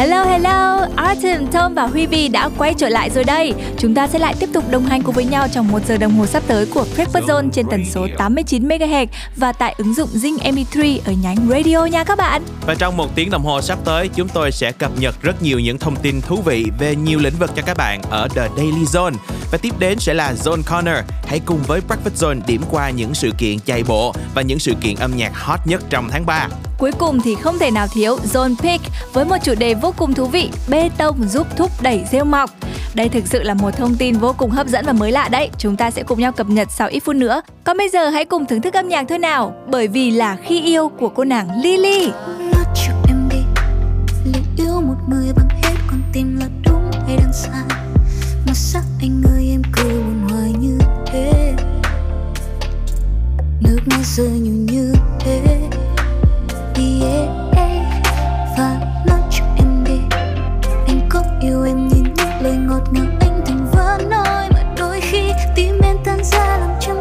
Hello hello, Artem, Tom và Huy Vi đã quay trở lại rồi đây. Chúng ta sẽ lại tiếp tục đồng hành cùng với nhau trong một giờ đồng hồ sắp tới của Breakfast Zone trên tần số 89 MHz và tại ứng dụng Zing MP3 ở nhánh radio nha các bạn. Và trong một tiếng đồng hồ sắp tới, chúng tôi sẽ cập nhật rất nhiều những thông tin thú vị về nhiều lĩnh vực cho các bạn ở The Daily Zone. Và tiếp đến sẽ là Zone Corner. Hãy cùng với Breakfast Zone điểm qua những sự kiện chạy bộ và những sự kiện âm nhạc hot nhất trong tháng 3. Cuối cùng thì không thể nào thiếu Zone Pick với một chủ đề vô cùng thú vị, bê tông giúp thúc đẩy rêu mọc. Đây thực sự là một thông tin vô cùng hấp dẫn và mới lạ đấy. Chúng ta sẽ cùng nhau cập nhật sau ít phút nữa. Còn bây giờ hãy cùng thưởng thức âm nhạc thôi nào, bởi vì là khi yêu của cô nàng Lily. cho em đi Liệu yêu một người bằng hết con tim là đúng hay đang sai Mà sao anh ơi em cứ buồn hoài như thế Nước mắt rơi nhiều như thế yeah. Và nói cho em đi Anh có yêu em như những lời ngọt ngào anh từng vỡ nỗi. Mà đôi khi tim em tan ra làm trăm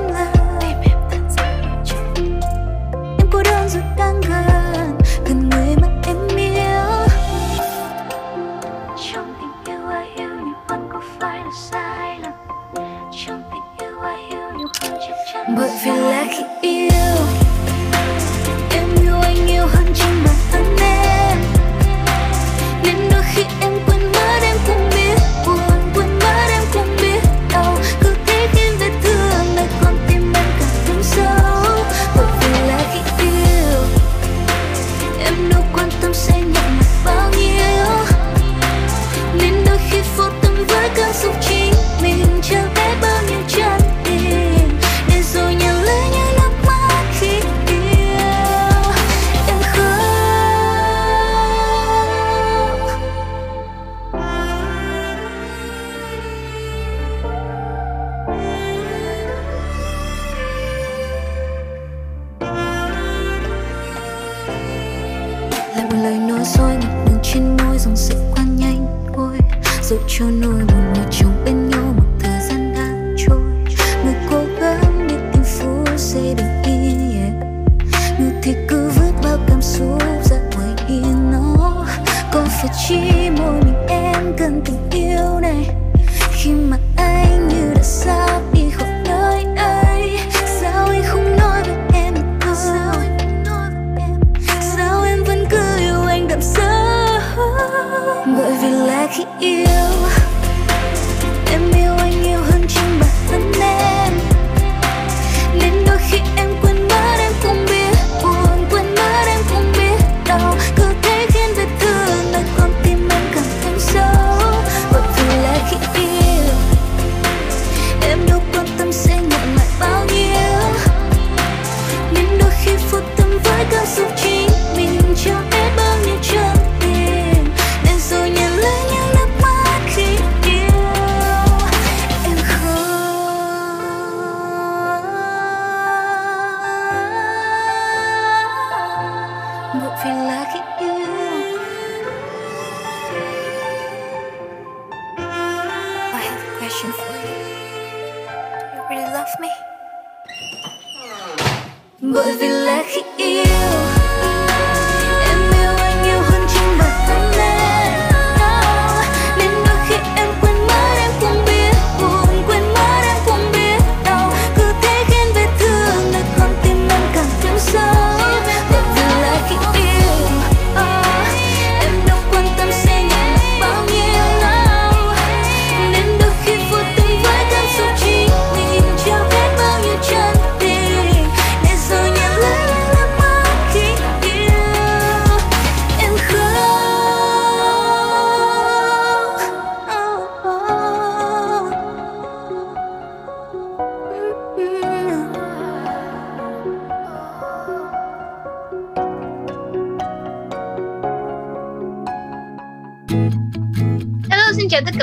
I have a question for you. Do you really love me? bởi vì là khi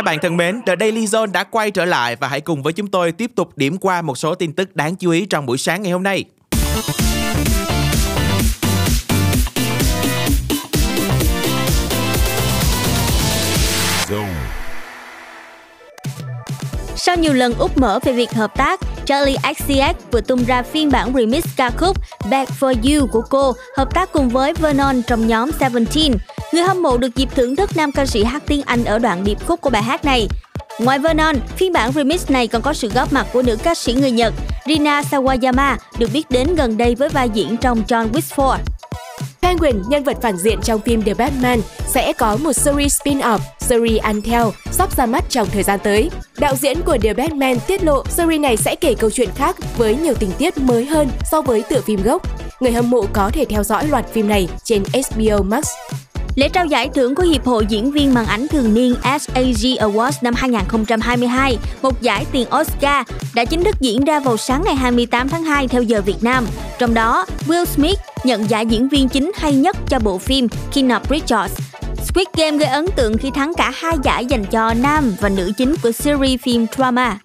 Các bạn thân mến, The Daily Zone đã quay trở lại và hãy cùng với chúng tôi tiếp tục điểm qua một số tin tức đáng chú ý trong buổi sáng ngày hôm nay. Sau nhiều lần úp mở về việc hợp tác, Charlie XCX vừa tung ra phiên bản remix ca khúc Back For You của cô, hợp tác cùng với Vernon trong nhóm Seventeen. Người hâm mộ được dịp thưởng thức nam ca sĩ hát tiếng Anh ở đoạn điệp khúc của bài hát này. Ngoài Vernon, phiên bản remix này còn có sự góp mặt của nữ ca sĩ người Nhật Rina Sawayama, được biết đến gần đây với vai diễn trong John Wick 4. Penguin, nhân vật phản diện trong phim The Batman, sẽ có một series spin-off, series Untel, sắp ra mắt trong thời gian tới. Đạo diễn của The Batman tiết lộ series này sẽ kể câu chuyện khác với nhiều tình tiết mới hơn so với tựa phim gốc. Người hâm mộ có thể theo dõi loạt phim này trên HBO Max. Lễ trao giải thưởng của Hiệp hội Diễn viên màn ảnh thường niên SAG Awards năm 2022, một giải tiền Oscar, đã chính thức diễn ra vào sáng ngày 28 tháng 2 theo giờ Việt Nam. Trong đó, Will Smith nhận giải diễn viên chính hay nhất cho bộ phim King of Richards. Squid Game gây ấn tượng khi thắng cả hai giải dành cho nam và nữ chính của series phim Drama.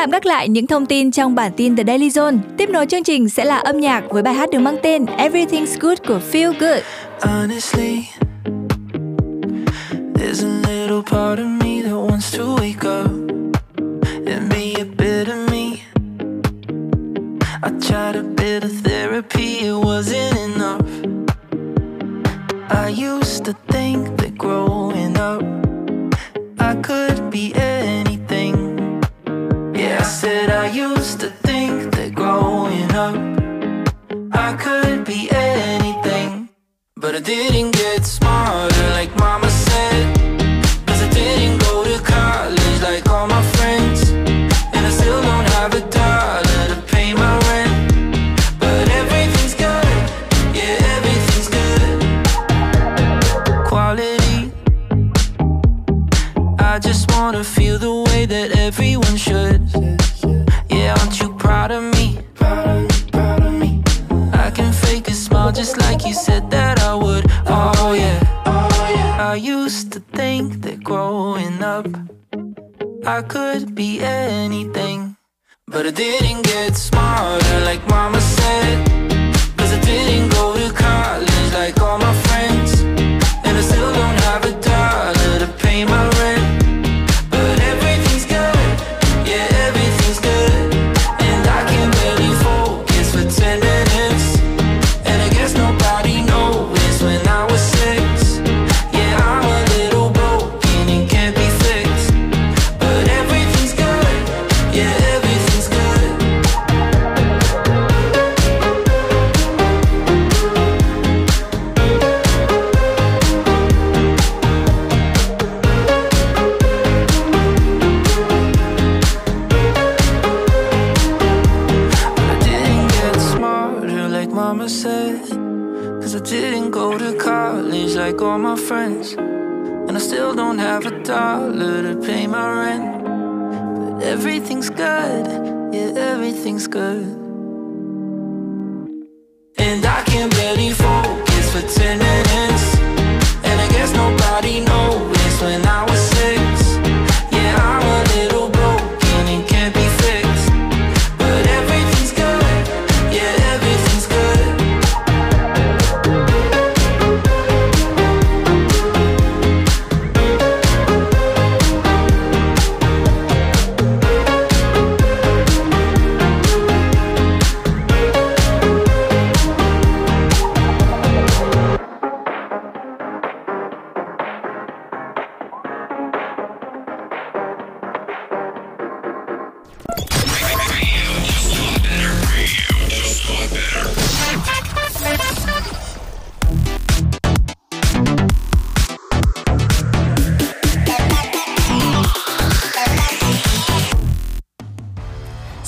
Tạm gác lại những thông tin trong bản tin The Daily Zone. Tiếp nối chương trình sẽ là âm nhạc với bài hát được mang tên Everything's Good của Feel Good. Honestly, there's a little part of me that wants to wake up and be a bit of me. I tried a bit of therapy, it wasn't enough. I used to think that growing up, I could be anything. Yeah, I said I used to think that growing up, I could be anything. But I didn't get smarter like mama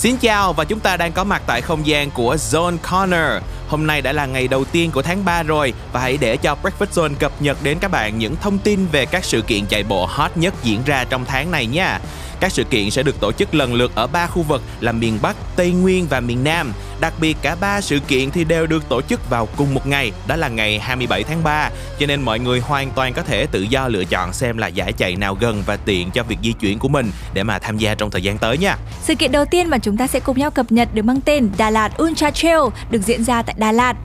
Xin chào và chúng ta đang có mặt tại không gian của Zone Corner. Hôm nay đã là ngày đầu tiên của tháng 3 rồi và hãy để cho Breakfast Zone cập nhật đến các bạn những thông tin về các sự kiện chạy bộ hot nhất diễn ra trong tháng này nha. Các sự kiện sẽ được tổ chức lần lượt ở ba khu vực là miền Bắc, Tây Nguyên và miền Nam. Đặc biệt cả ba sự kiện thì đều được tổ chức vào cùng một ngày, đó là ngày 27 tháng 3, cho nên mọi người hoàn toàn có thể tự do lựa chọn xem là giải chạy nào gần và tiện cho việc di chuyển của mình để mà tham gia trong thời gian tới nha. Sự kiện đầu tiên mà chúng ta sẽ cùng nhau cập nhật được mang tên Đà Lạt Ultra Trail được diễn ra tại Đà Lạt.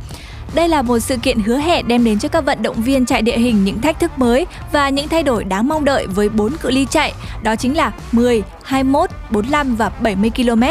Đây là một sự kiện hứa hẹn đem đến cho các vận động viên chạy địa hình những thách thức mới và những thay đổi đáng mong đợi với 4 cự ly chạy, đó chính là 10, 21, 45 và 70 km.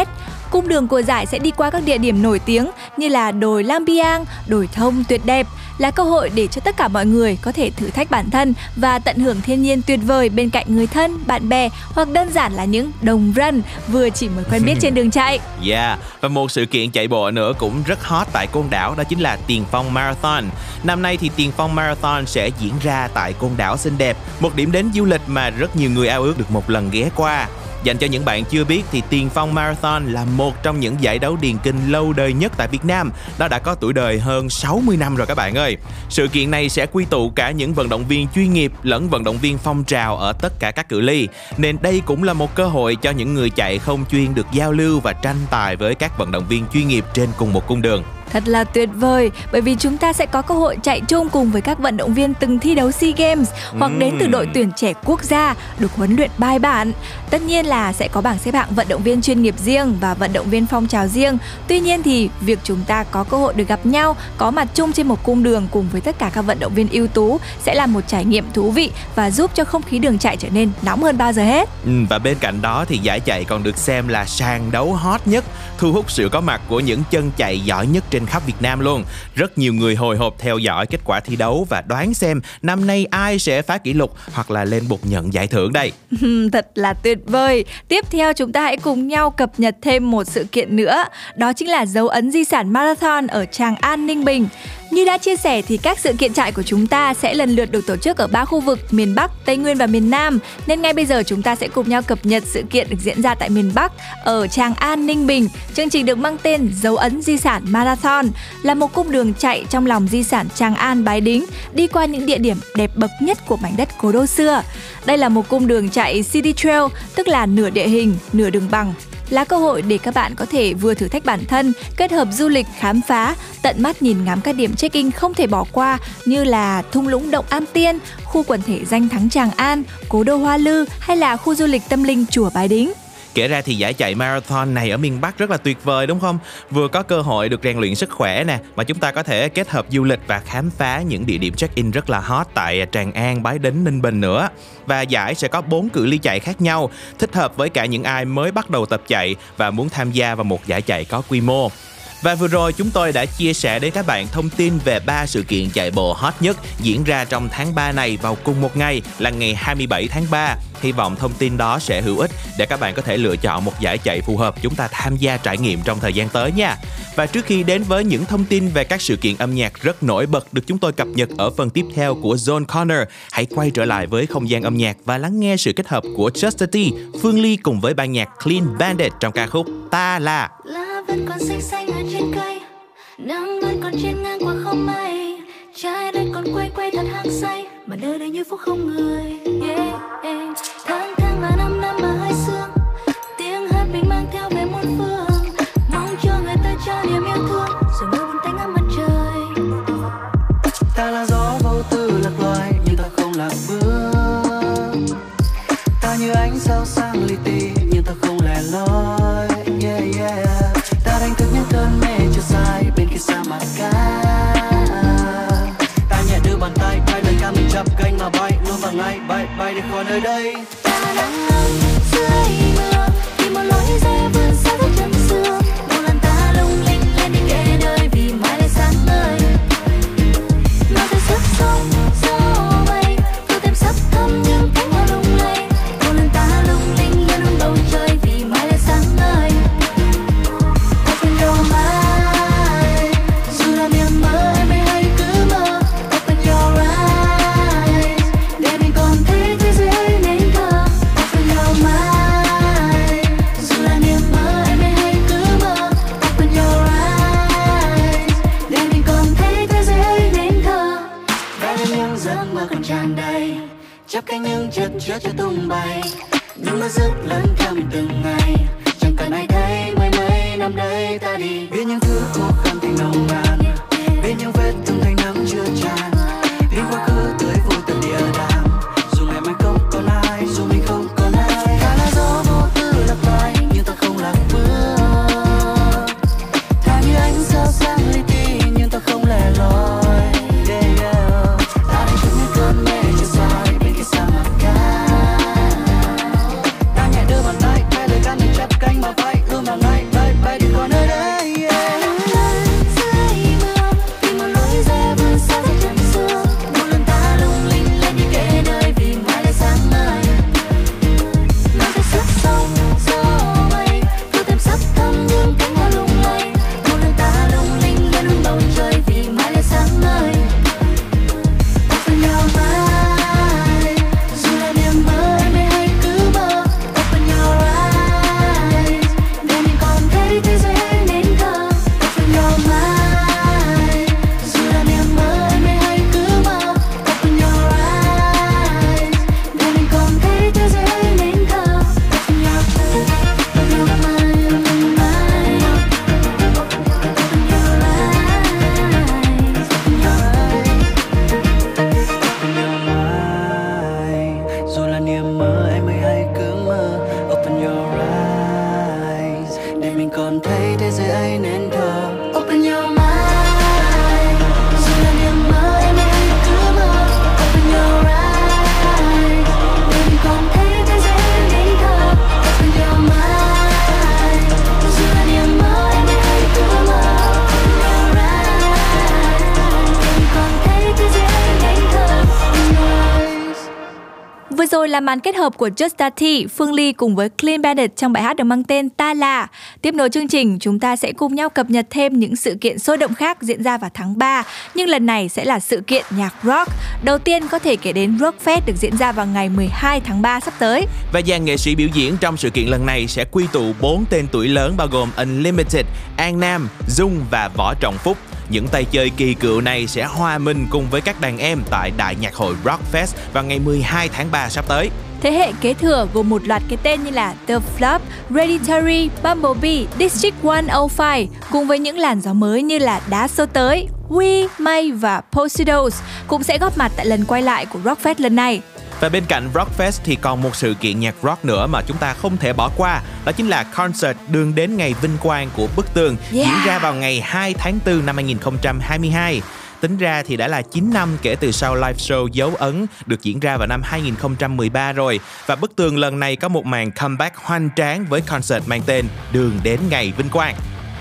Cung đường của giải sẽ đi qua các địa điểm nổi tiếng như là đồi Lambiang, đồi thông tuyệt đẹp, là cơ hội để cho tất cả mọi người có thể thử thách bản thân và tận hưởng thiên nhiên tuyệt vời bên cạnh người thân, bạn bè hoặc đơn giản là những đồng run vừa chỉ mới quen biết trên đường chạy. Yeah, và một sự kiện chạy bộ nữa cũng rất hot tại Côn Đảo đó chính là Tiền Phong Marathon. Năm nay thì Tiền Phong Marathon sẽ diễn ra tại Côn Đảo xinh đẹp, một điểm đến du lịch mà rất nhiều người ao ước được một lần ghé qua. Dành cho những bạn chưa biết thì Tiền Phong Marathon là một trong những giải đấu điền kinh lâu đời nhất tại Việt Nam. Nó đã có tuổi đời hơn 60 năm rồi các bạn ơi. Sự kiện này sẽ quy tụ cả những vận động viên chuyên nghiệp lẫn vận động viên phong trào ở tất cả các cự ly. Nên đây cũng là một cơ hội cho những người chạy không chuyên được giao lưu và tranh tài với các vận động viên chuyên nghiệp trên cùng một cung đường. Thật là tuyệt vời bởi vì chúng ta sẽ có cơ hội chạy chung cùng với các vận động viên từng thi đấu SEA Games hoặc đến từ đội tuyển trẻ quốc gia được huấn luyện bài bản. Tất nhiên là sẽ có bảng xếp hạng vận động viên chuyên nghiệp riêng và vận động viên phong trào riêng. Tuy nhiên thì việc chúng ta có cơ hội được gặp nhau, có mặt chung trên một cung đường cùng với tất cả các vận động viên ưu tú sẽ là một trải nghiệm thú vị và giúp cho không khí đường chạy trở nên nóng hơn bao giờ hết. Ừ, và bên cạnh đó thì giải chạy còn được xem là sàn đấu hot nhất, thu hút sự có mặt của những chân chạy giỏi nhất trên khắp Việt Nam luôn. Rất nhiều người hồi hộp theo dõi kết quả thi đấu và đoán xem năm nay ai sẽ phá kỷ lục hoặc là lên bục nhận giải thưởng đây. Thật là tuyệt vời. Tiếp theo chúng ta hãy cùng nhau cập nhật thêm một sự kiện nữa, đó chính là dấu ấn di sản marathon ở Tràng An Ninh Bình. Như đã chia sẻ thì các sự kiện chạy của chúng ta sẽ lần lượt được tổ chức ở ba khu vực miền Bắc, Tây Nguyên và miền Nam. Nên ngay bây giờ chúng ta sẽ cùng nhau cập nhật sự kiện được diễn ra tại miền Bắc ở Tràng An Ninh Bình. Chương trình được mang tên Dấu ấn di sản Marathon là một cung đường chạy trong lòng di sản Tràng An Bái Đính, đi qua những địa điểm đẹp bậc nhất của mảnh đất cố đô xưa. Đây là một cung đường chạy City Trail, tức là nửa địa hình, nửa đường bằng là cơ hội để các bạn có thể vừa thử thách bản thân, kết hợp du lịch khám phá, tận mắt nhìn ngắm các điểm check-in không thể bỏ qua như là thung lũng động Am Tiên, khu quần thể danh thắng Tràng An, cố đô Hoa Lư hay là khu du lịch tâm linh chùa Bái Đính. Kể ra thì giải chạy marathon này ở miền Bắc rất là tuyệt vời đúng không? Vừa có cơ hội được rèn luyện sức khỏe nè, mà chúng ta có thể kết hợp du lịch và khám phá những địa điểm check-in rất là hot tại Tràng An, Bái Đính, Ninh Bình nữa. Và giải sẽ có 4 cự ly chạy khác nhau, thích hợp với cả những ai mới bắt đầu tập chạy và muốn tham gia vào một giải chạy có quy mô. Và vừa rồi chúng tôi đã chia sẻ đến các bạn thông tin về ba sự kiện chạy bộ hot nhất diễn ra trong tháng 3 này vào cùng một ngày là ngày 27 tháng 3. Hy vọng thông tin đó sẽ hữu ích để các bạn có thể lựa chọn một giải chạy phù hợp chúng ta tham gia trải nghiệm trong thời gian tới nha. Và trước khi đến với những thông tin về các sự kiện âm nhạc rất nổi bật được chúng tôi cập nhật ở phần tiếp theo của Zone Corner, hãy quay trở lại với không gian âm nhạc và lắng nghe sự kết hợp của Chastity, Phương Ly cùng với ban nhạc Clean Bandit trong ca khúc Ta là. lá vẫn còn xanh xanh ở trên cây. Nắng vẫn còn trên ngang qua không mây trái đất còn quay quay thật hăng say mà nơi đây như phút không người. Yeah, yeah. tháng tháng là năm năm ca ta nhẹ đưa bàn tay bay lời ca mình chập cánh mà bay, luôn vào ngay bay bay đi khỏi nơi đây. Chắp cánh những chất chứa cho tung bay. Nhưng nó rất lớn thầm từng ngày. Chẳng cần ai thấy mấy mấy năm đây ta đi. Biết những thứ khó khăn tình nồng nàn. Là màn kết hợp của Just Tati, Phương Ly cùng với Clean Bandit trong bài hát được mang tên Ta Là. Tiếp nối chương trình, chúng ta sẽ cùng nhau cập nhật thêm những sự kiện sôi động khác diễn ra vào tháng 3, nhưng lần này sẽ là sự kiện nhạc rock. Đầu tiên có thể kể đến Rockfest được diễn ra vào ngày 12 tháng 3 sắp tới. Và dàn nghệ sĩ biểu diễn trong sự kiện lần này sẽ quy tụ 4 tên tuổi lớn bao gồm Unlimited, An Nam, Dung và Võ Trọng Phúc. Những tay chơi kỳ cựu này sẽ hòa mình cùng với các đàn em tại Đại nhạc hội Rockfest vào ngày 12 tháng 3 sắp tới. Thế hệ kế thừa gồm một loạt cái tên như là The Flop, Hereditary, Bumblebee, District 105 cùng với những làn gió mới như là Đá Sơ Tới, We, May và Posidos cũng sẽ góp mặt tại lần quay lại của Rockfest lần này. Và bên cạnh Rockfest thì còn một sự kiện nhạc rock nữa mà chúng ta không thể bỏ qua Đó chính là concert đường đến ngày vinh quang của Bức Tường Yeah. Diễn ra vào ngày 2 tháng 4 năm 2022 Tính ra thì đã là 9 năm kể từ sau live show dấu ấn được diễn ra vào năm 2013 rồi. Và Bức Tường lần này có một màn comeback hoành tráng với concert mang tên Đường đến ngày vinh quang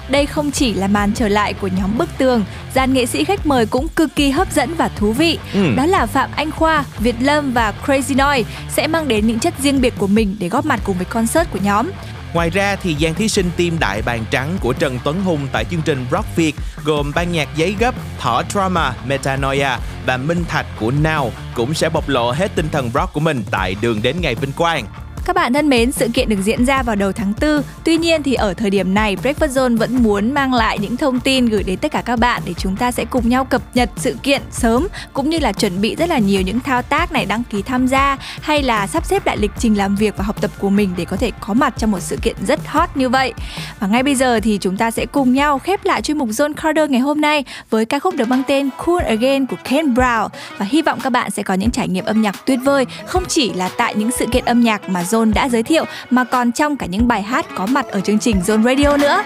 Đây không chỉ là màn trở lại của nhóm Bức Tường, dàn nghệ sĩ khách mời cũng cực kỳ hấp dẫn và thú vị. Ừ. Đó là Phạm Anh Khoa, Việt Lâm và Crazy Noise sẽ mang đến những chất riêng biệt của mình để góp mặt cùng với concert của nhóm. Ngoài ra thì dàn thí sinh team Đại Bàng Trắng của Trần Tuấn Hùng tại chương trình Rock Việt gồm ban nhạc giấy gấp, Thỏ Drama, Metanoia và Minh Thạch của Now cũng sẽ bộc lộ hết tinh thần rock của mình tại đường đến ngày vinh quang. Các bạn thân mến, sự kiện được diễn ra vào đầu tháng 4. Tuy nhiên thì ở thời điểm này, Breakfast Zone vẫn muốn mang lại những thông tin gửi đến tất cả các bạn để chúng ta sẽ cùng nhau cập nhật sự kiện sớm cũng như là chuẩn bị rất là nhiều những thao tác này đăng ký tham gia hay là sắp xếp lại lịch trình làm việc và học tập của mình để có thể có mặt trong một sự kiện rất hot như vậy. Và ngay bây giờ thì chúng ta sẽ cùng nhau khép lại chuyên mục Zone Carter ngày hôm nay với ca khúc được mang tên Cool Again của Ken Brown và hy vọng các bạn sẽ có những trải nghiệm âm nhạc tuyệt vời không chỉ là tại những sự kiện âm nhạc mà Zone Zone đã giới thiệu mà còn trong cả những bài hát có mặt ở chương trình Zone Radio nữa.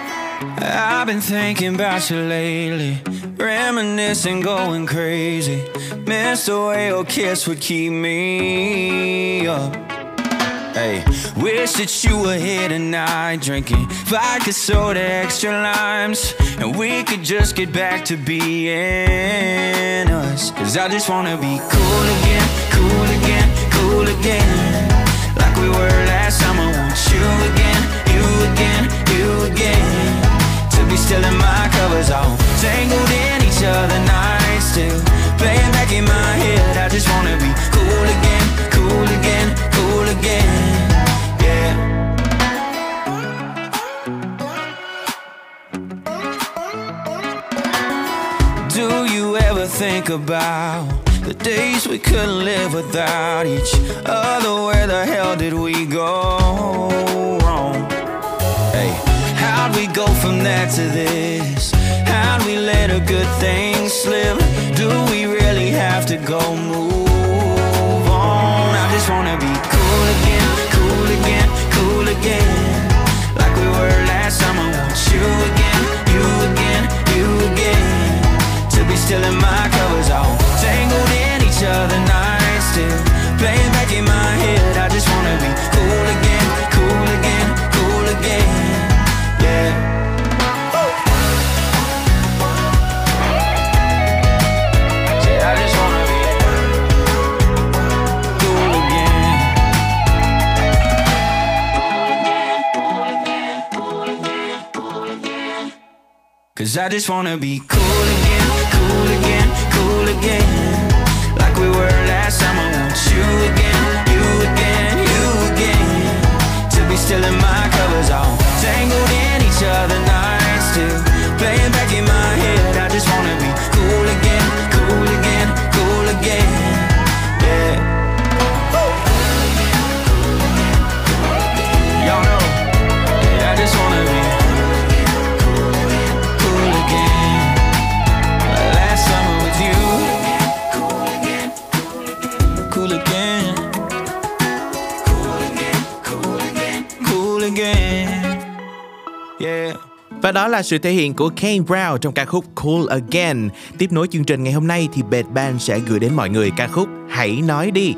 I've been thinking about you lately, reminiscing, going crazy. Miss the way your kiss would keep me up. Hey, wish that you were here tonight, drinking vodka soda, extra limes, and we could just get back to being us. Cause I just wanna be cool again, cool again, cool again. We were last summer, want you again, you again, you again. To be still in my covers, all tangled in each other, nights still playing back in my head. I just wanna be cool again, cool again, cool again. Yeah. Do you ever think about The days we couldn't live without each other. Where the hell did we go wrong? Hey, how'd we go from that to this? How'd we let a good thing slip? Do we really have to go move on? I just wanna be cool again, cool again, cool again. Like we were last summer. Want you again, you again, you again. To be still in my covers, all tangled other nights still. Playing back in my head, I just wanna be cool again, cool again, cool again. Yeah. Cause I just wanna be cool again, cool again, cool again. You again, you again, you again. To be still in my covers, all tangled in each other nights Và đó là sự thể hiện của Kane Brown trong ca khúc Cool Again. Tiếp nối chương trình ngày hôm nay thì Bệt Band sẽ gửi đến mọi người ca khúc Hãy nói đi.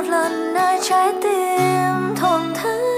một lần nơi trái tim thổn thức.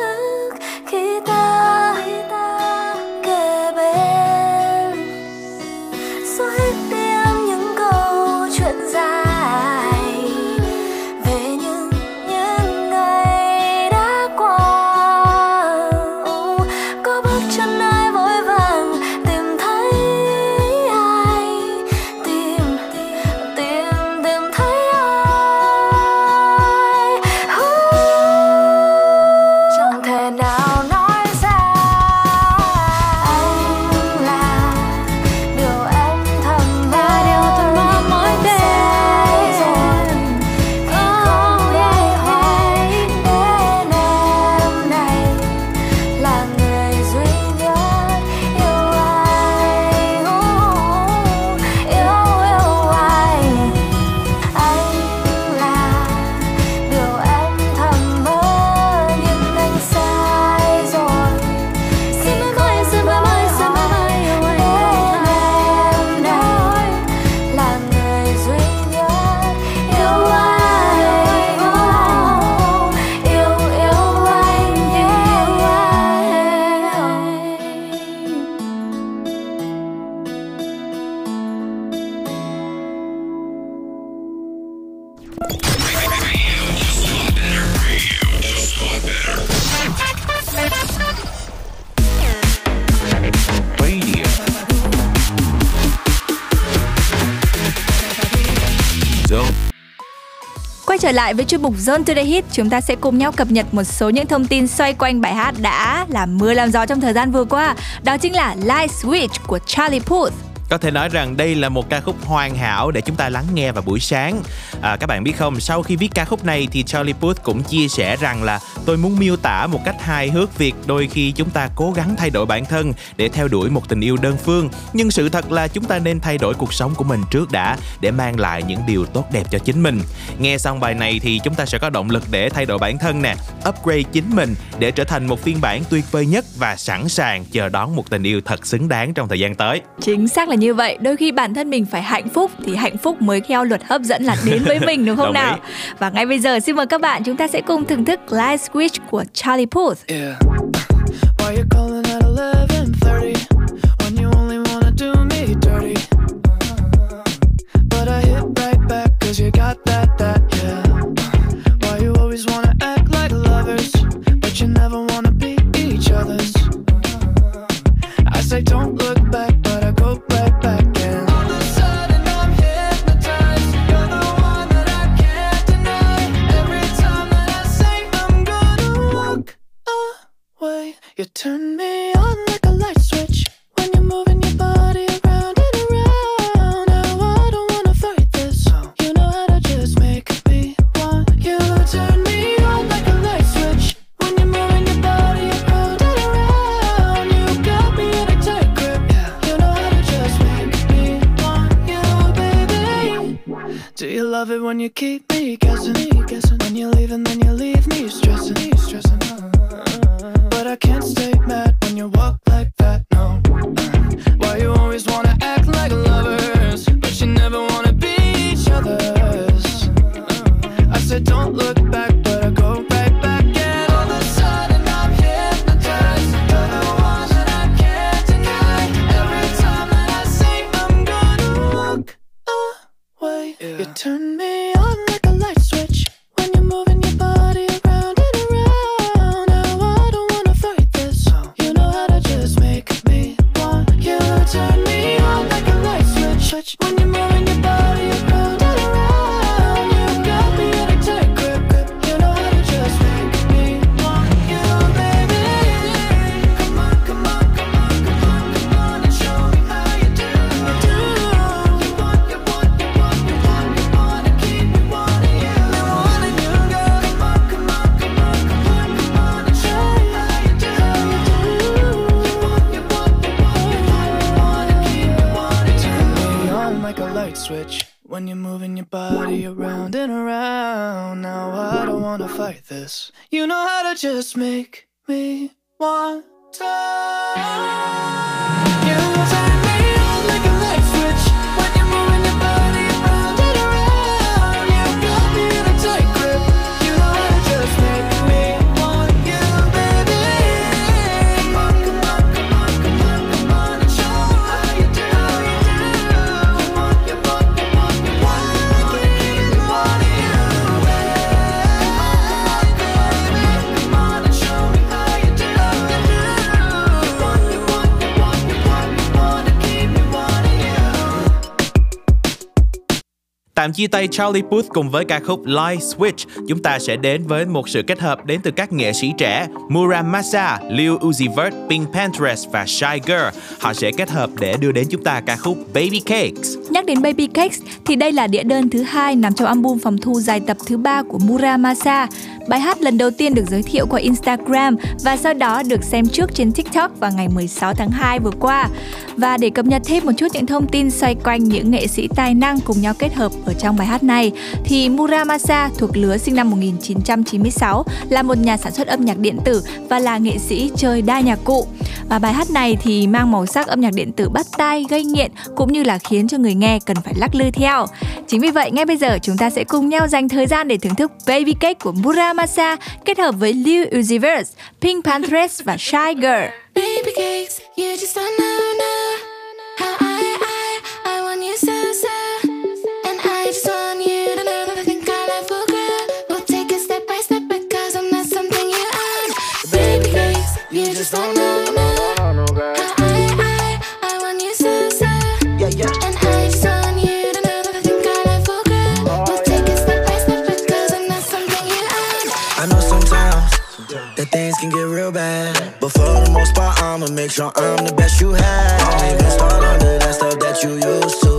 Trở lại với chuyên mục Zone Today Hit, chúng ta sẽ cùng nhau cập nhật một số những thông tin xoay quanh bài hát đã làm mưa làm gió trong thời gian vừa qua. Đó chính là Light Switch của Charlie Puth. Có thể nói rằng đây là một ca khúc hoàn hảo để chúng ta lắng nghe vào buổi sáng. À, các bạn biết không, sau khi viết ca khúc này thì Charlie Puth cũng chia sẻ rằng là tôi muốn miêu tả một cách hài hước việc đôi khi chúng ta cố gắng thay đổi bản thân để theo đuổi một tình yêu đơn phương. Nhưng sự thật là chúng ta nên thay đổi cuộc sống của mình trước đã để mang lại những điều tốt đẹp cho chính mình. Nghe xong bài này thì chúng ta sẽ có động lực để thay đổi bản thân nè, upgrade chính mình để trở thành một phiên bản tuyệt vời nhất và sẵn sàng chờ đón một tình yêu thật xứng đáng trong thời gian tới. Chính xác là như vậy, đôi khi bản thân mình phải hạnh phúc thì hạnh phúc mới theo luật hấp dẫn là đến với mình đúng không Đồng ý. nào? Và ngay bây giờ xin mời các bạn chúng ta sẽ cùng thưởng thức Light Switch của Charlie Puth. Yeah. Why you calling at 11:30 when you only wanna do me dirty? But I hit right back 'cause you got that that keep me guessing? guessing? When you leave and then you leave me stressing, stressing. But I can't stay mad when you walk like that. No. Why you always wanna act like lovers, but you never wanna be each other's? I said don't look back, Chia tay Charlie Puth cùng với ca khúc Light Switch, chúng ta sẽ đến với một sự kết hợp đến từ các nghệ sĩ trẻ Muramasa, Lil Uzi Vert, Pink Panthers và Shy Girl. Họ sẽ kết hợp để đưa đến chúng ta ca khúc Baby Cakes. Nhắc đến Baby Cakes thì đây là đĩa đơn thứ hai nằm trong album phòng thu dài tập thứ ba của Muramasa. Bài hát lần đầu tiên được giới thiệu qua Instagram và sau đó được xem trước trên TikTok vào ngày 16 tháng 2 vừa qua. Và để cập nhật thêm một chút những thông tin xoay quanh những nghệ sĩ tài năng cùng nhau kết hợp ở trong bài hát này thì Muramasa thuộc lứa sinh năm 1996 là một nhà sản xuất âm nhạc điện tử và là nghệ sĩ chơi đa nhạc cụ. Và bài hát này thì mang màu sắc âm nhạc điện tử bắt tai, gây nghiện cũng như là khiến cho người nghe cần phải lắc lư theo. Chính vì vậy ngay bây giờ chúng ta sẽ cùng nhau dành thời gian để thưởng thức Baby Cake của Muramasa kết hợp với Lil Uzi Vert, Pink Panthers và Shy Girl. Baby cakes, you just don't know, know how I, I, make sure I'm the best you had. Don't even start under that stuff that you used to.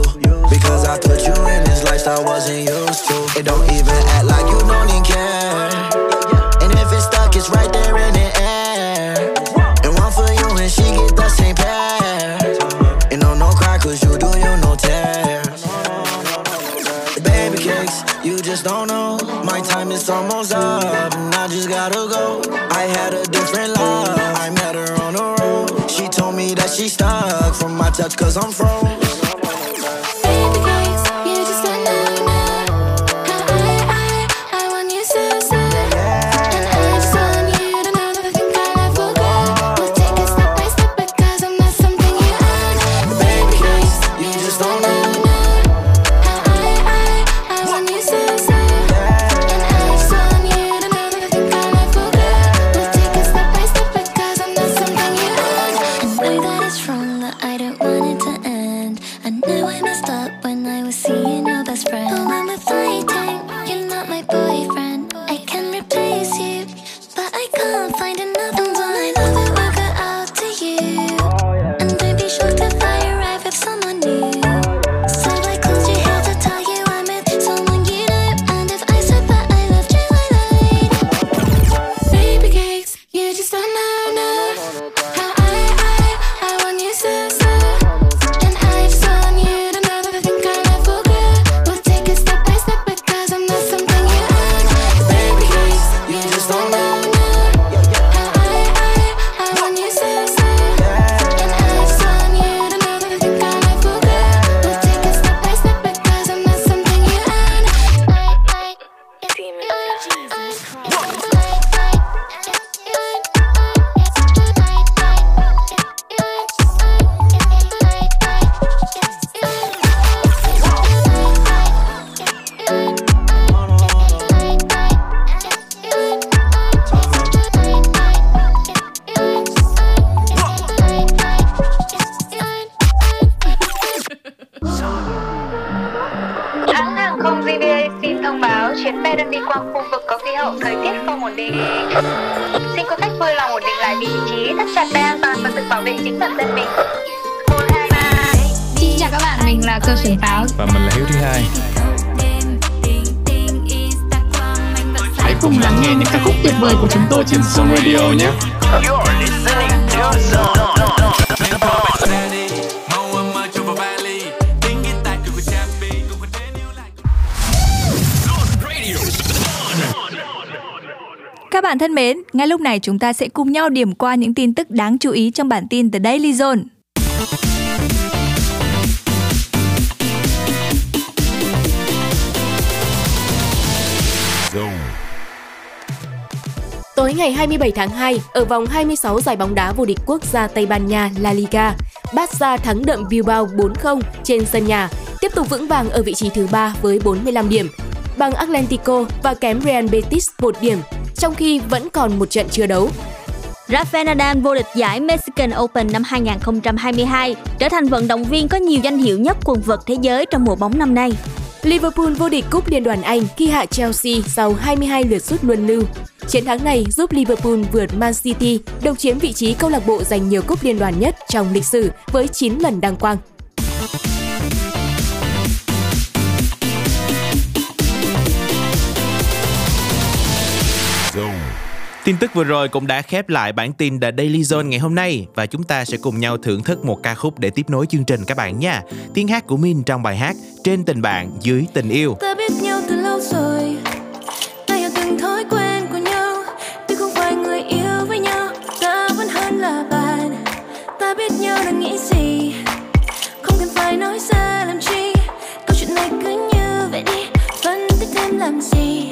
Because I put you in this lifestyle, wasn't used to. It don't even act like you don't even care. And if it's stuck, it's right there in the air. And one for you, and she get the same pair. And no, no cry, cause you do, you no tears. Baby cakes, you just don't know. My time is almost up, and I just gotta go. She stuck from my touch, cause I'm froze. Cơ sở báo. Và mình là Hiếu thứ hai Hãy cùng lắng nghe những ca khúc tuyệt vời của chúng tôi trên Zone Radio nhé Các bạn thân mến, ngay lúc này chúng ta sẽ cùng nhau điểm qua những tin tức đáng chú ý trong bản tin The Daily Zone. Tối ngày 27 tháng 2, ở vòng 26 giải bóng đá vô địch quốc gia Tây Ban Nha La Liga, Barca thắng đậm Bilbao 4-0 trên sân nhà, tiếp tục vững vàng ở vị trí thứ 3 với 45 điểm, bằng Atlético và kém Real Betis 1 điểm, trong khi vẫn còn một trận chưa đấu. Rafael Nadal vô địch giải Mexican Open năm 2022, trở thành vận động viên có nhiều danh hiệu nhất quần vợt thế giới trong mùa bóng năm nay. Liverpool vô địch cúp Liên đoàn Anh khi hạ Chelsea sau 22 lượt sút luân lưu. Chiến thắng này giúp Liverpool vượt Man City, đồng chiếm vị trí câu lạc bộ giành nhiều cúp liên đoàn nhất trong lịch sử với 9 lần đăng quang. Tin tức vừa rồi cũng đã khép lại bản tin The Daily Zone ngày hôm nay và chúng ta sẽ cùng nhau thưởng thức một ca khúc để tiếp nối chương trình các bạn nha. Tiếng hát của Min trong bài hát Trên tình bạn, dưới tình yêu. Ta biết nhau từ lâu rồi, Ta hiểu từng thói quen của nhau Tuy không phải người yêu với nhau, Ta vẫn hơn là bạn Ta biết nhau đang nghĩ gì, Không cần phải nói ra làm chi Câu chuyện này cứ như vậy đi, Phân tích thêm làm gì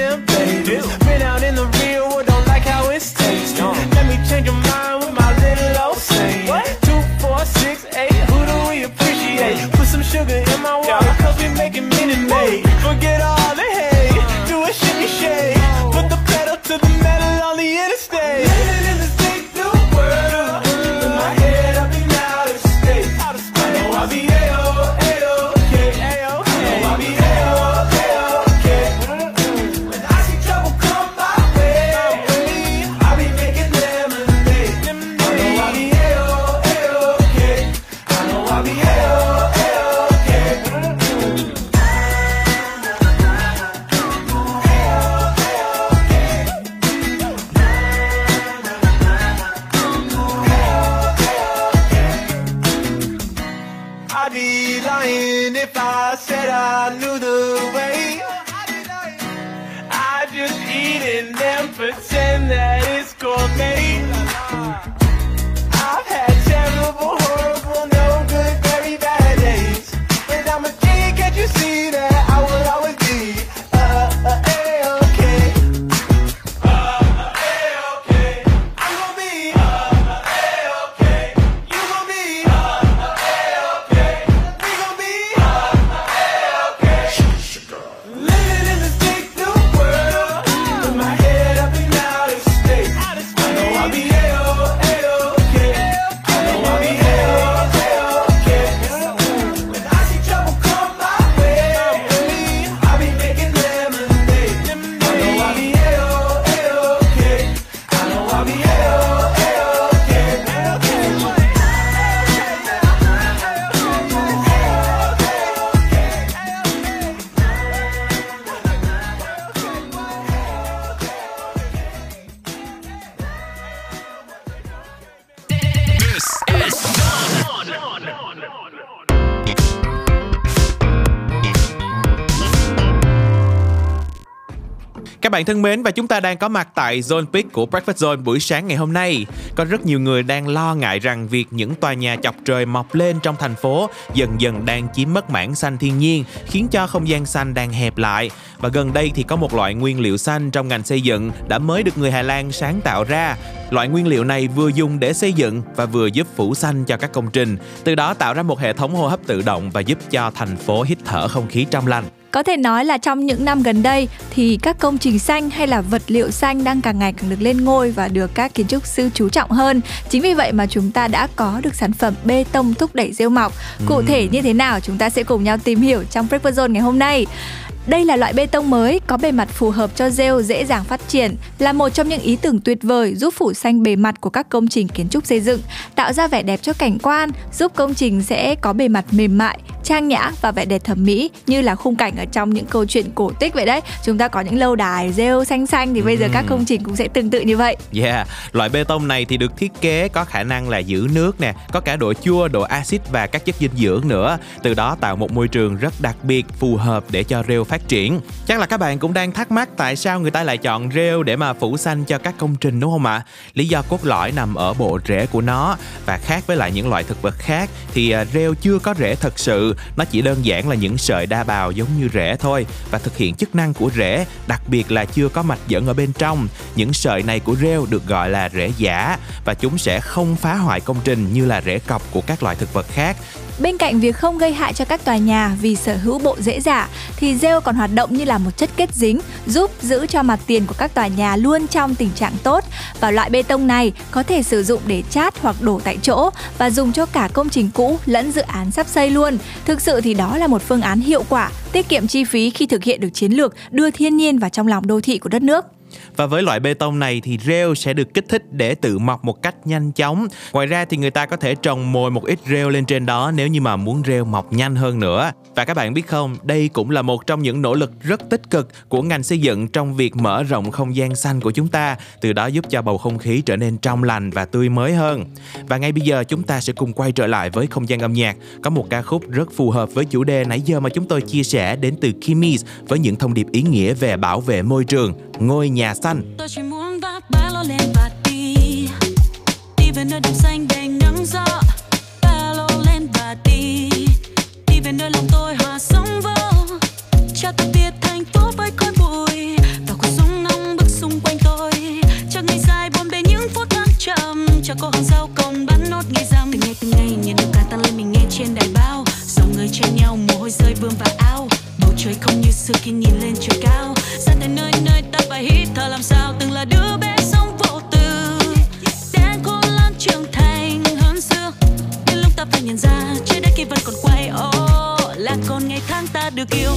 Yeah. Các bạn thân mến và chúng ta đang có mặt tại Zone Peak của Breakfast Zone buổi sáng ngày hôm nay. Có rất nhiều người đang lo ngại rằng việc những tòa nhà chọc trời mọc lên trong thành phố dần dần đang chiếm mất mảng xanh thiên nhiên, khiến cho không gian xanh đang hẹp lại. Và gần đây thì có một loại nguyên liệu xanh trong ngành xây dựng đã mới được người Hà Lan sáng tạo ra. Loại nguyên liệu này vừa dùng để xây dựng và vừa giúp phủ xanh cho các công trình, từ đó tạo ra một hệ thống hô hấp tự động và giúp cho thành phố hít thở không khí trong lành. Có thể nói là trong những năm gần đây thì các công trình xanh hay là vật liệu xanh đang càng ngày càng được lên ngôi và được các kiến trúc sư chú trọng hơn. Chính vì vậy mà chúng ta đã có được sản phẩm bê tông thúc đẩy rêu mọc. Cụ Ừ. thể như thế nào chúng ta sẽ cùng nhau tìm hiểu trong Breakfast Zone ngày hôm nay. Đây là loại bê tông mới có bề mặt phù hợp cho rêu dễ dàng phát triển, là một trong những ý tưởng tuyệt vời giúp phủ xanh bề mặt của các công trình kiến trúc xây dựng, tạo ra vẻ đẹp cho cảnh quan, giúp công trình sẽ có bề mặt mềm mại, trang nhã và vẻ đẹp thẩm mỹ như là khung cảnh ở trong những câu chuyện cổ tích vậy đấy. Chúng ta có những lâu đài rêu xanh xanh thì bây giờ các công trình cũng sẽ tương tự như vậy. Yeah, loại bê tông này thì được thiết kế có khả năng là giữ nước nè, có cả độ chua, độ axit và các chất dinh dưỡng nữa. Từ đó tạo một môi trường rất đặc biệt, phù hợp để cho rêu phát triển. Chắc là các bạn cũng đang thắc mắc tại sao người ta lại chọn rêu để mà phủ xanh cho các công trình đúng không ạ? Lý do cốt lõi nằm ở bộ rễ của nó và khác với lại những loại thực vật khác thì à, rêu chưa có rễ thật sự, nó chỉ đơn giản là những sợi đa bào giống như rễ thôi và thực hiện chức năng của rễ, đặc biệt là chưa có mạch dẫn ở bên trong. Những sợi này của rêu được gọi là rễ giả và chúng sẽ không phá hoại công trình như là rễ cọc của các loại thực vật khác. Bên cạnh việc không gây hại cho các tòa nhà vì sở hữu bộ dễ giả thì gel còn hoạt động như là một chất kết dính giúp giữ cho mặt tiền của các tòa nhà luôn trong tình trạng tốt và loại bê tông này có thể sử dụng để chát hoặc đổ tại chỗ và dùng cho cả công trình cũ lẫn dự án sắp xây luôn. Thực sự thì đó là một phương án hiệu quả, tiết kiệm chi phí khi thực hiện được chiến lược đưa thiên nhiên vào trong lòng đô thị của đất nước. Và với loại bê tông này thì rêu sẽ được kích thích để tự mọc một cách nhanh chóng. Ngoài ra thì người ta có thể trồng mồi một ít rêu lên trên đó nếu như mà muốn rêu mọc nhanh hơn nữa. Và các bạn biết không, đây cũng là một trong những nỗ lực rất tích cực của ngành xây dựng trong việc mở rộng không gian xanh của chúng ta, từ đó giúp cho bầu không khí trở nên trong lành và tươi mới hơn. Và ngay bây giờ chúng ta sẽ cùng quay trở lại với không gian âm nhạc, có một ca khúc rất phù hợp với chủ đề nãy giờ mà chúng tôi chia sẻ đến từ Kimis với những thông điệp ý nghĩa về bảo vệ môi trường, ngôi nhà xanh. Tôi chỉ muốn vác ba lô lên và đi. Đi về nơi đồng xanh đầy nắng gió. Ba lô lên và đi. Đi về nơi lòng tôi hòa sống vô. Cho tôi biết thành phố với khói bụi. Và cuộc sống nóng bức xung quanh tôi. Cho ngày dài buồn bề những phút thăng trầm. Cho cô hàng rau còn bắn nốt ngày rằm. Từng ngày từng ngày, nhìn được ca tăng lên mình nghe trên đài báo Dòng người chen nhau, mồ hôi rơi vương và áo trời không như xưa khi nhìn lên trời cao. Xa tới nơi nơi ta phải hít thở làm sao? Từng là đứa bé sống vô tư. Đang khôn lớn trưởng thành hơn xưa. Đến lúc ta phải nhận ra trái đất kia vẫn còn quay oh, Là còn ngày tháng ta được yêu.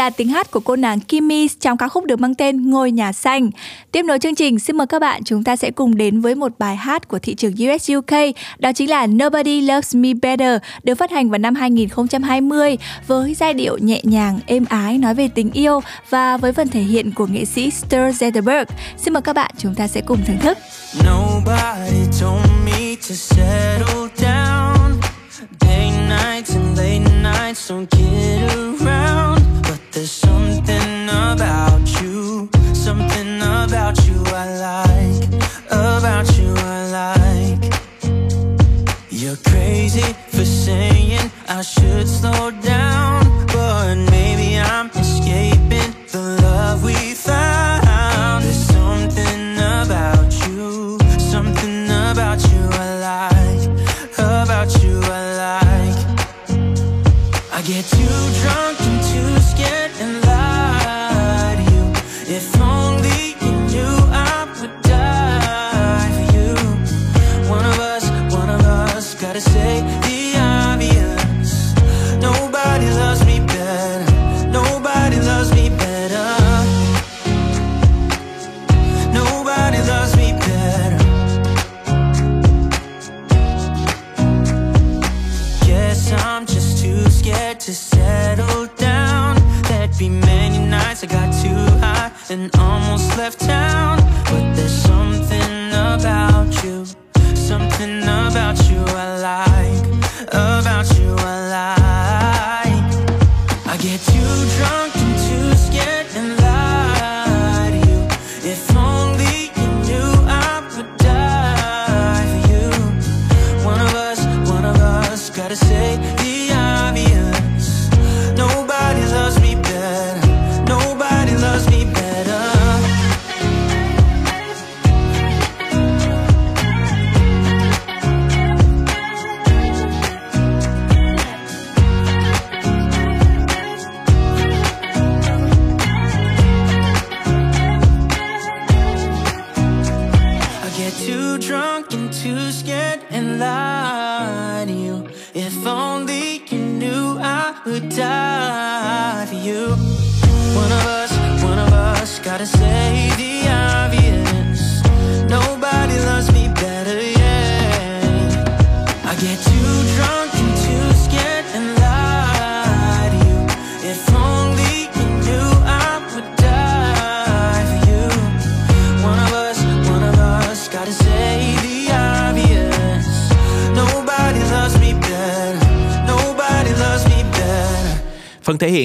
Là tiếng hát của cô nàng Kimmy trong ca khúc được mang tên Ngôi nhà xanh. Tiếp nối chương trình, xin mời các bạn chúng ta sẽ cùng đến với một bài hát của thị trường US UK, đó chính là Nobody Loves Me Better, được phát hành vào năm 2020 với giai điệu nhẹ nhàng, êm ái nói về tình yêu và với phần thể hiện của nghệ sĩ Stur Zetterberg. Xin mời các bạn chúng ta sẽ cùng thưởng thức. Nobody told me to settle down. Day nights and late nights don't get around. Crazy for saying I should slow down,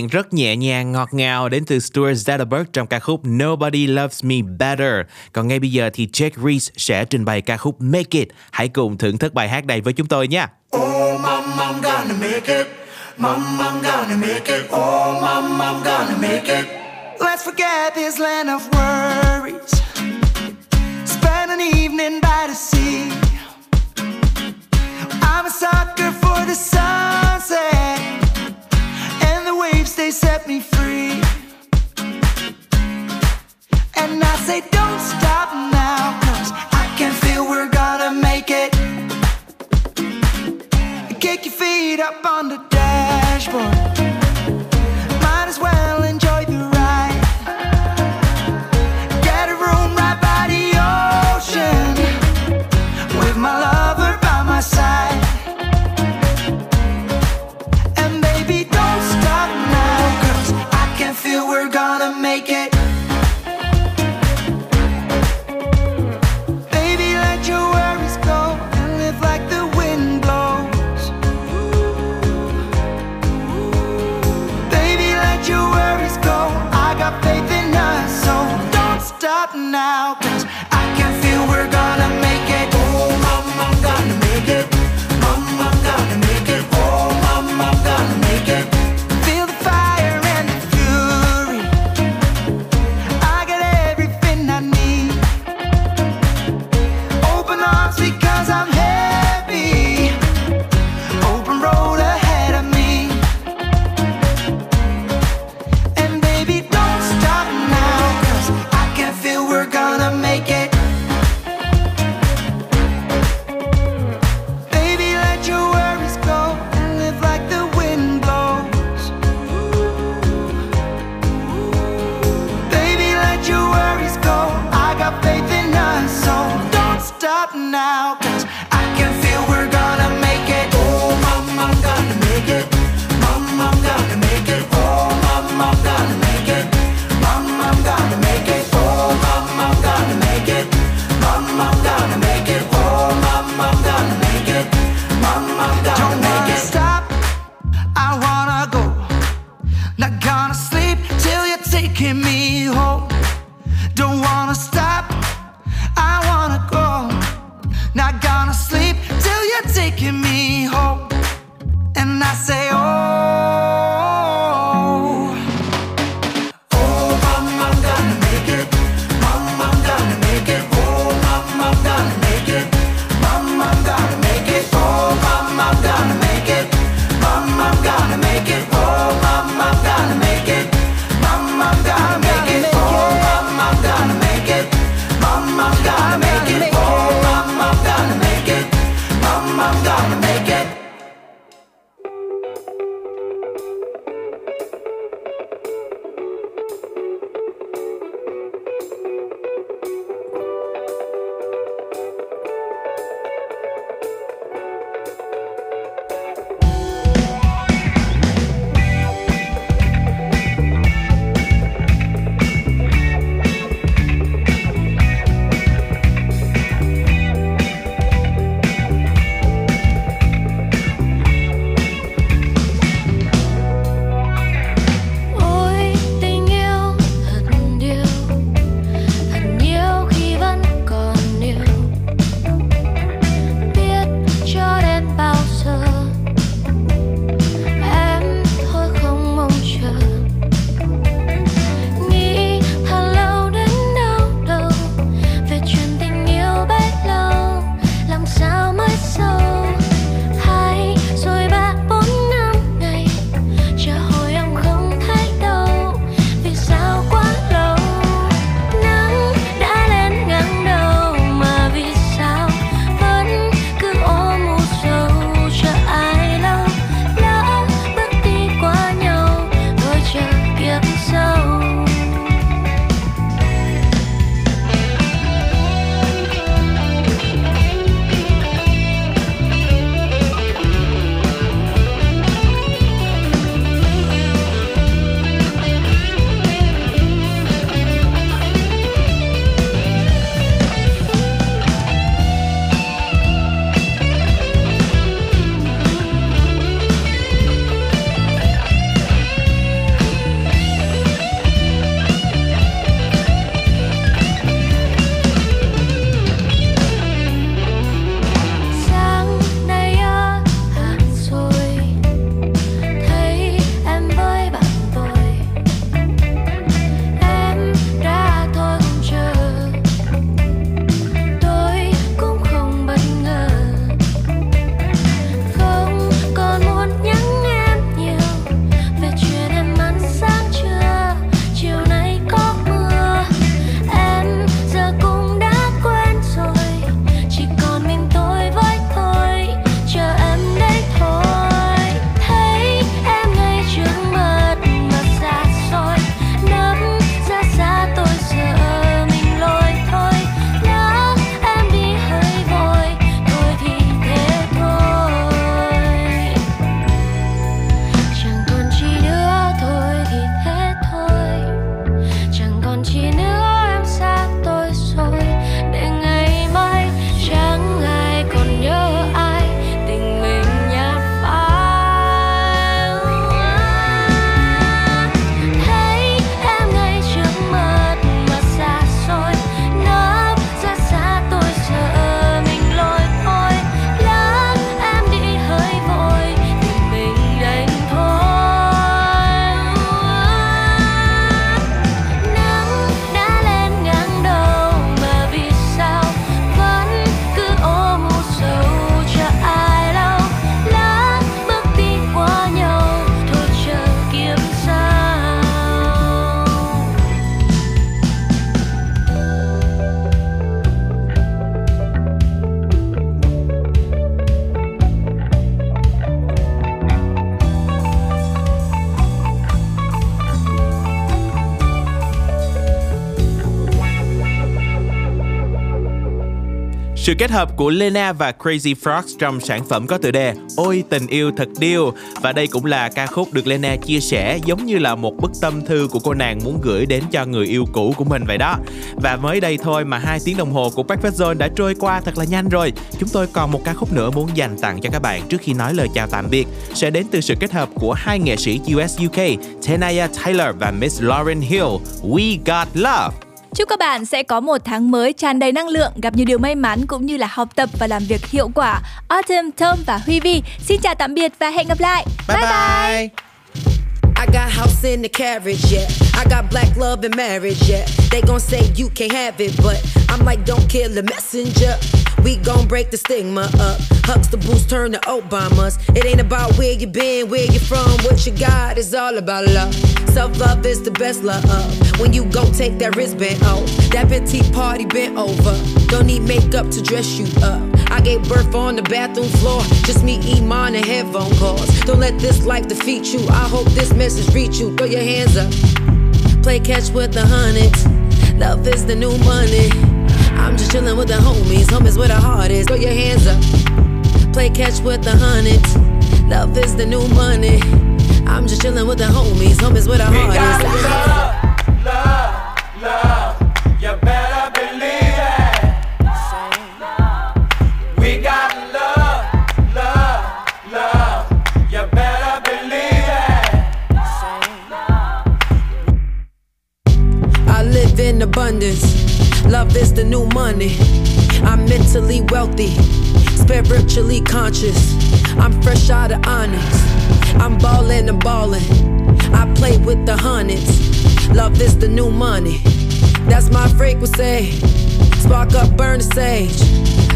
Hiện rất nhẹ nhàng, ngọt ngào đến từ Stuart Zetterberg trong ca khúc Nobody Loves Me Better. Còn ngay bây giờ thì Jake Reese sẽ trình bày ca khúc Make It. Hãy cùng thưởng thức bài hát này với chúng tôi nha. Oh, mom, I'm gonna make it. Mom, I'm gonna make it. Oh, mom, I'm gonna make it. Let's forget this land of worries. Spend an evening by the sea. I'm a sucker for the sunset. And the waves, they set me free. And I say, don't stop now. Cause I can feel we're gonna make it. Kick your feet up on the dashboard. Might as well kết hợp của Lena và Crazy Frog trong sản phẩm có tựa đề Ôi tình yêu thật điêu và đây cũng là ca khúc được Lena chia sẻ giống như là một bức tâm thư của cô nàng muốn gửi đến cho người yêu cũ của mình vậy đó. Và mới đây thôi mà hai tiếng đồng hồ của Breakfast Zone đã trôi qua thật là nhanh rồi. Chúng tôi còn một ca khúc nữa muốn dành tặng cho các bạn trước khi nói lời chào tạm biệt sẽ đến từ sự kết hợp của hai nghệ sĩ US UK Tenaya Tyler và Miss Lauren Hill. We Got Love. Chúc các bạn sẽ có một tháng mới tràn đầy năng lượng, gặp nhiều điều may mắn cũng như là học tập và làm việc hiệu quả. Autumn, Tom và Huy Vi xin chào tạm biệt và hẹn gặp lại. Bye bye. bye. I got house in the carriage, yeah. I got black love and marriage, yeah. They gon' say you can't have it, but I'm like, don't kill the messenger. We gon' break the stigma up. Huxtables turn to Obamas. It ain't about where you been, where you from, what you got. It's all about love. Self love is the best love. When you go take that wristband off, that petite party bent over. Don't need makeup to dress you up. I gave birth on the bathroom floor. Just me, Iman, and headphone calls. Don't let this life defeat you. I hope this message reach you. Throw your hands up. Play catch with the hundreds. Love is the new money. I'm just chillin' with the homies. Homies where the heart is. Throw your hands up. Play catch with the hundreds. Love is the new money. I'm just chillin' with the homies. Homies where the We heart got is. love, love, love. You better believe it. We got love, love, love. You better believe it. I live in abundance. Love is the new money. I'm mentally wealthy, spiritually conscious. I'm fresh out of onyx. I'm ballin' and ballin'. I play with the hundreds. Love is the new money. That's my frequency. Spark up, burn the sage.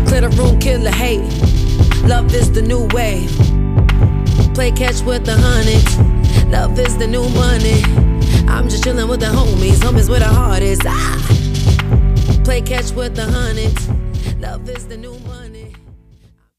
Clear the room, kill the hate. Love is the new wave. Play catch with the hundreds. Love is the new money. I'm just chillin' with the homies. Homies where the is. Ah. Play catch with the hundreds. Love is the new money.